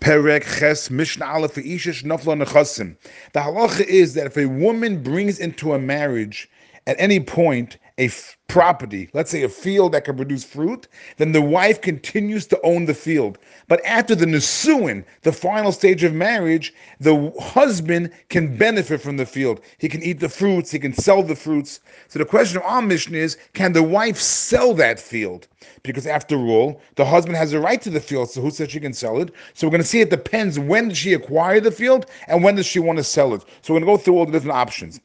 Perek Ches Mishnah. The halacha is that if a woman brings into a marriage at any point a property, let's say a field that can produce fruit, then the wife continues to own the field. But after the nisuin, the final stage of marriage, the husband can benefit from the field. He can eat the fruits, he can sell the fruits. So the question of our Mishnah is, can the wife sell that field? Because after all, the husband has a right to the field, so who says she can sell it? So we're going to see it depends when did she acquire the field and when does she want to sell it. So we're going to go through all the different options.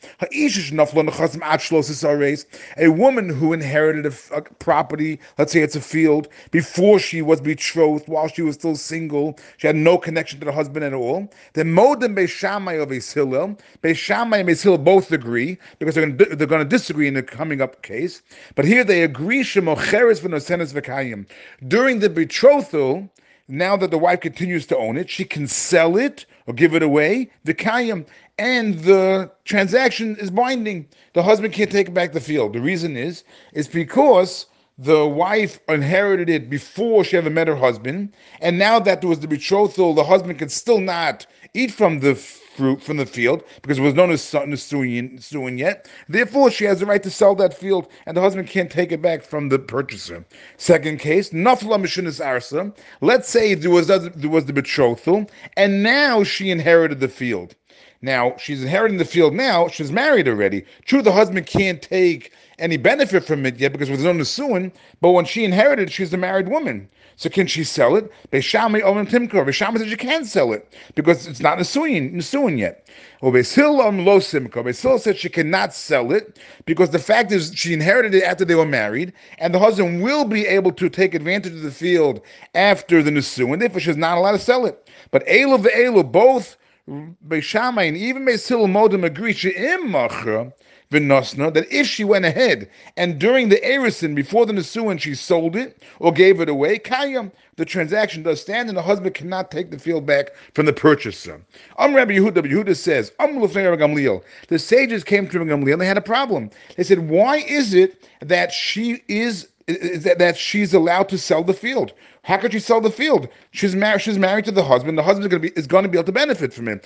A woman who inherited a, a, uh, property, let's say it's a field, before she was betrothed, while she was still single, she had no connection to the husband at all. Then Modem Beishamai of Hillel, Beishamai and Hillel both agree because they're going, to, they're going to disagree in the coming up case. But here they agree Shemocheres v'nosenes v'kayim. During the betrothal, now that the wife continues to own it, she can sell it or give it away, the kayam, and the transaction is binding. The husband can't take back the field. The reason is, is because the wife inherited it before she ever met her husband, and now that there was the betrothal, the husband can still not eat from the fruit from the field because it was no nisuin yet. Therefore, she has the right to sell that field, and the husband can't take it back from the purchaser. Second case, nafla mishinis arsa. Let's say there was there was the betrothal, and now she inherited the field. Now she's inheriting the field. Now she's married already. True, the husband can't take any benefit from it yet because there's no nisuin. But when she inherited, she's a married woman. So can she sell it? Beishamai Olam Timkor. Beishamai says she can't sell it because it's not nisuin, nisuin yet. Or Beisil Om Lo Simko. Beisil said she cannot sell it because the fact is she inherited it after they were married, and the husband will be able to take advantage of the field after the nisuin. Therefore, she's not allowed to sell it. But Elu the both. Beishamai and even Beisil Modim agree she'im machra v'nosna that if she went ahead and during the erison before the nisuin she sold it or gave it away, kayam the transaction does stand and the husband cannot take the field back from the purchaser. Um Rabbi Yehuda, Yehuda says, Um Gamliel. The sages came to Rabbi Gamliel and they had a problem. They said, why is it that she is is that, that she's allowed to sell the field. How could she sell the field? She's married. She's married to the husband. The husband is going to be is going to be able to benefit from him.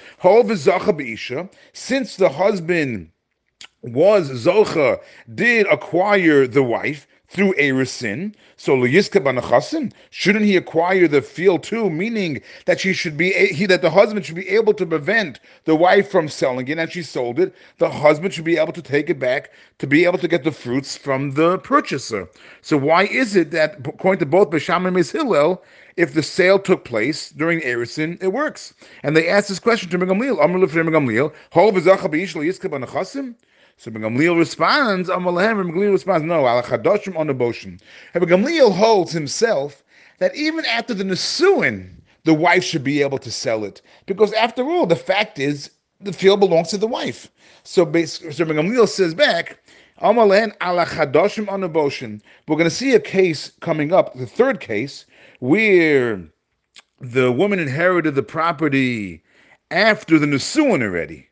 Since the husband was Zocha did acquire the wife through Erisin, so Leyiska Banachasim, shouldn't he acquire the field too? Meaning that she should be he that the husband should be able to prevent the wife from selling it, and she sold it. The husband should be able to take it back to be able to get the fruits from the purchaser. So why is it that according to both Basham and Ms. Hillel, if the sale took place during Erisin, it works? And they asked this question to Megamliel, Amr Gamliel, Hol v'zacha b'ish leyiska banachasim. So Gamliel responds, Amalahem, Gamliel responds, no, ala chadoshim on the Boshin. Gamliel holds himself that even after the Nisuin, the wife should be able to sell it. Because after all, the fact is, the field belongs to the wife. So, so Gamliel says back, Amalahem ala chadoshim on the Boshin. We're going to see a case coming up, the third case, where the woman inherited the property after the Nisuin already.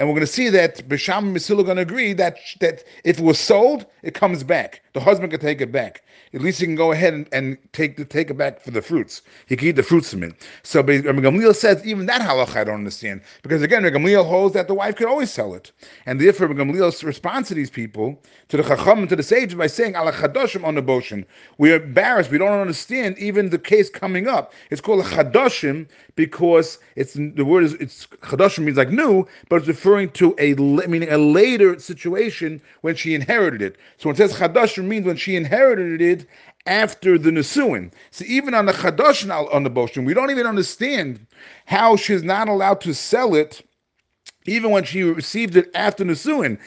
And we're going to see that Bisham and Mesilah are going to agree that, that if it was sold, it comes back. The husband can take it back. At least he can go ahead and, and take the, take it back for the fruits. He can eat the fruits from it. So Gamliel says even that halacha I don't understand because again Gamliel holds that the wife could always sell it, and therefore Gamliel's response to these people, to the chacham, to the sages, by saying ala chadoshim on the we are embarrassed. We don't understand even the case coming up. It's called a chadoshim because it's the word is it's chadoshim means like new, but it's referring to a meaning a later situation when she inherited it. So when it says chadash means when she inherited it after the Nisuin. So even on the chadash on the Boshin, we don't even understand how she's not allowed to sell it even when she received it after Nisuin.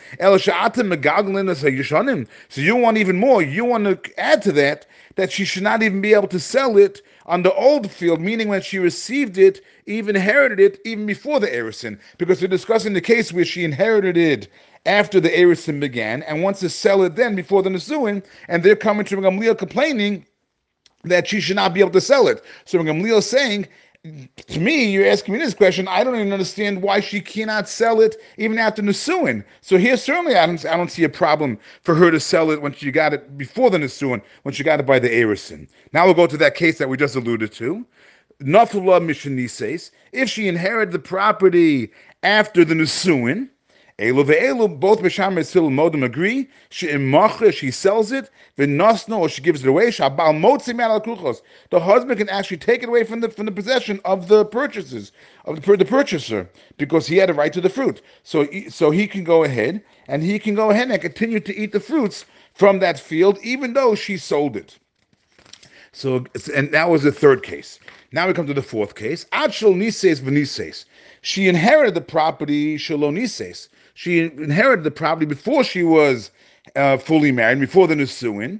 So you want even more. You want to add to that that she should not even be able to sell it on the old field, meaning when she received it, even inherited it even before the Erison, because we're discussing the case where she inherited it after the Erisin began and wants to sell it then before the Nisuin, and they're coming to Gamliel complaining that she should not be able to sell it. So Gamliel is saying, to me, you're asking me this question. I don't even understand why she cannot sell it even after Nisuin. So here, certainly, I don't, I don't see a problem for her to sell it when she got it before the Nisuin, when she got it by the Erison. Now we'll go to that case that we just alluded to Nafula Mishanises, if she inherited the property after the Nisuin, Elu ve'elu, both Misham and Sil Modem agree. She imacha, she sells it. V'nosno, she gives it away. Shabal motzi al kuchos. The husband can actually take it away from the from the possession of the purchasers of the, the purchaser because he had a right to the fruit. So so he can go ahead and he can go ahead and continue to eat the fruits from that field, even though she sold it. So and that was the third case. Now we come to the fourth case. Ad nises v'nises. She inherited the property shalonises she inherited the property before she was uh, fully married, before the Nisuin.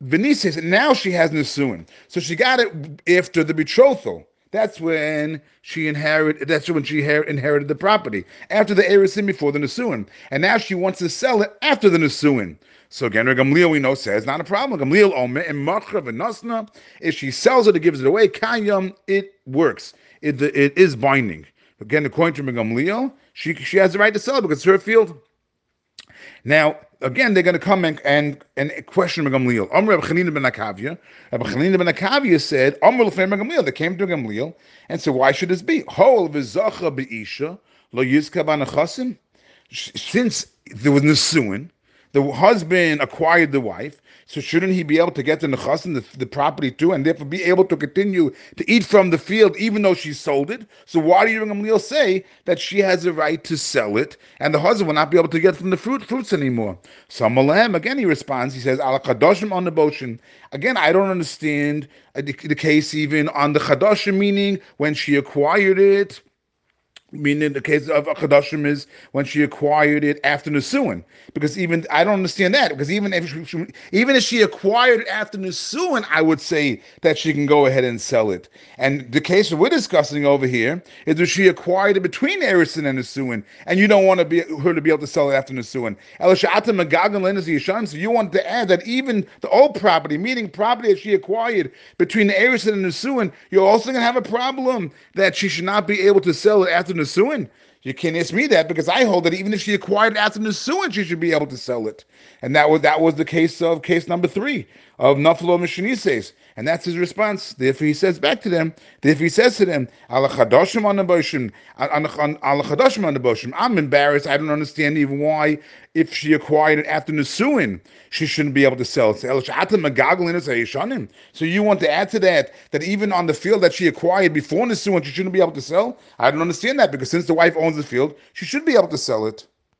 Venice says, now she has Nisuin. So she got it after the betrothal. That's when she inherited. That's when she inherited the property after the Erisin before the Nisuin, and now she wants to sell it after the Nisuin. So again, Gamliel we know says not a problem. Gamliel Omer and Machav and. If she sells it or gives it away, Kayam it works. It it is binding. Again, according to Gamliel, she she has the right to sell it because it's her field. Now, again, they're going to come and and, and question Gamliel. Amr Reb Chanina ben Akavia. Reb Chanina ben Akavia said, Amr Lefem Gamliel. They came to Gamliel and said, why should this be? Hol v'zacha be'isha lo yizka b'anachasim. Since there was nisuin, the husband acquired the wife, so shouldn't he be able to get the nechasim, the, the property too, and therefore be able to continue to eat from the field even though she sold it? So why do you Gamliel say that she has a right to sell it and the husband will not be able to get from the fruit fruits anymore? So Malahem, again he responds, he says, Ala Kadoshim on the Boshin. Again, I don't understand the, the case even on the Kadoshim, meaning when she acquired it meaning the case of Chadashim is when she acquired it after Nisuin. Because even I don't understand that because even if she, even if she acquired it after Nisuin, I would say that she can go ahead and sell it. And the case that we're discussing over here is that she acquired it between Erison and Nisuin, and you don't want to be her to be able to sell it after Nisuin. So you want to add that even the old property, meaning property that she acquired between the Erison and Nisuin, you're also going to have a problem that she should not be able to sell it after Nisuin. You can't ask me that because I hold that even if she acquired it after Nisuin, she should be able to sell it. And that was that was the case of case number three of Naflo Mishanises. And that's his response. Therefore, he says back to them, therefore, he says to them. I'm embarrassed. I don't understand even why, if she acquired it after Nisuin, she shouldn't be able to sell it. So you want to add to that, that even on the field that she acquired before Nisuin, she shouldn't be able to sell? I don't understand that because since the wife owns the field, she should be able to sell it.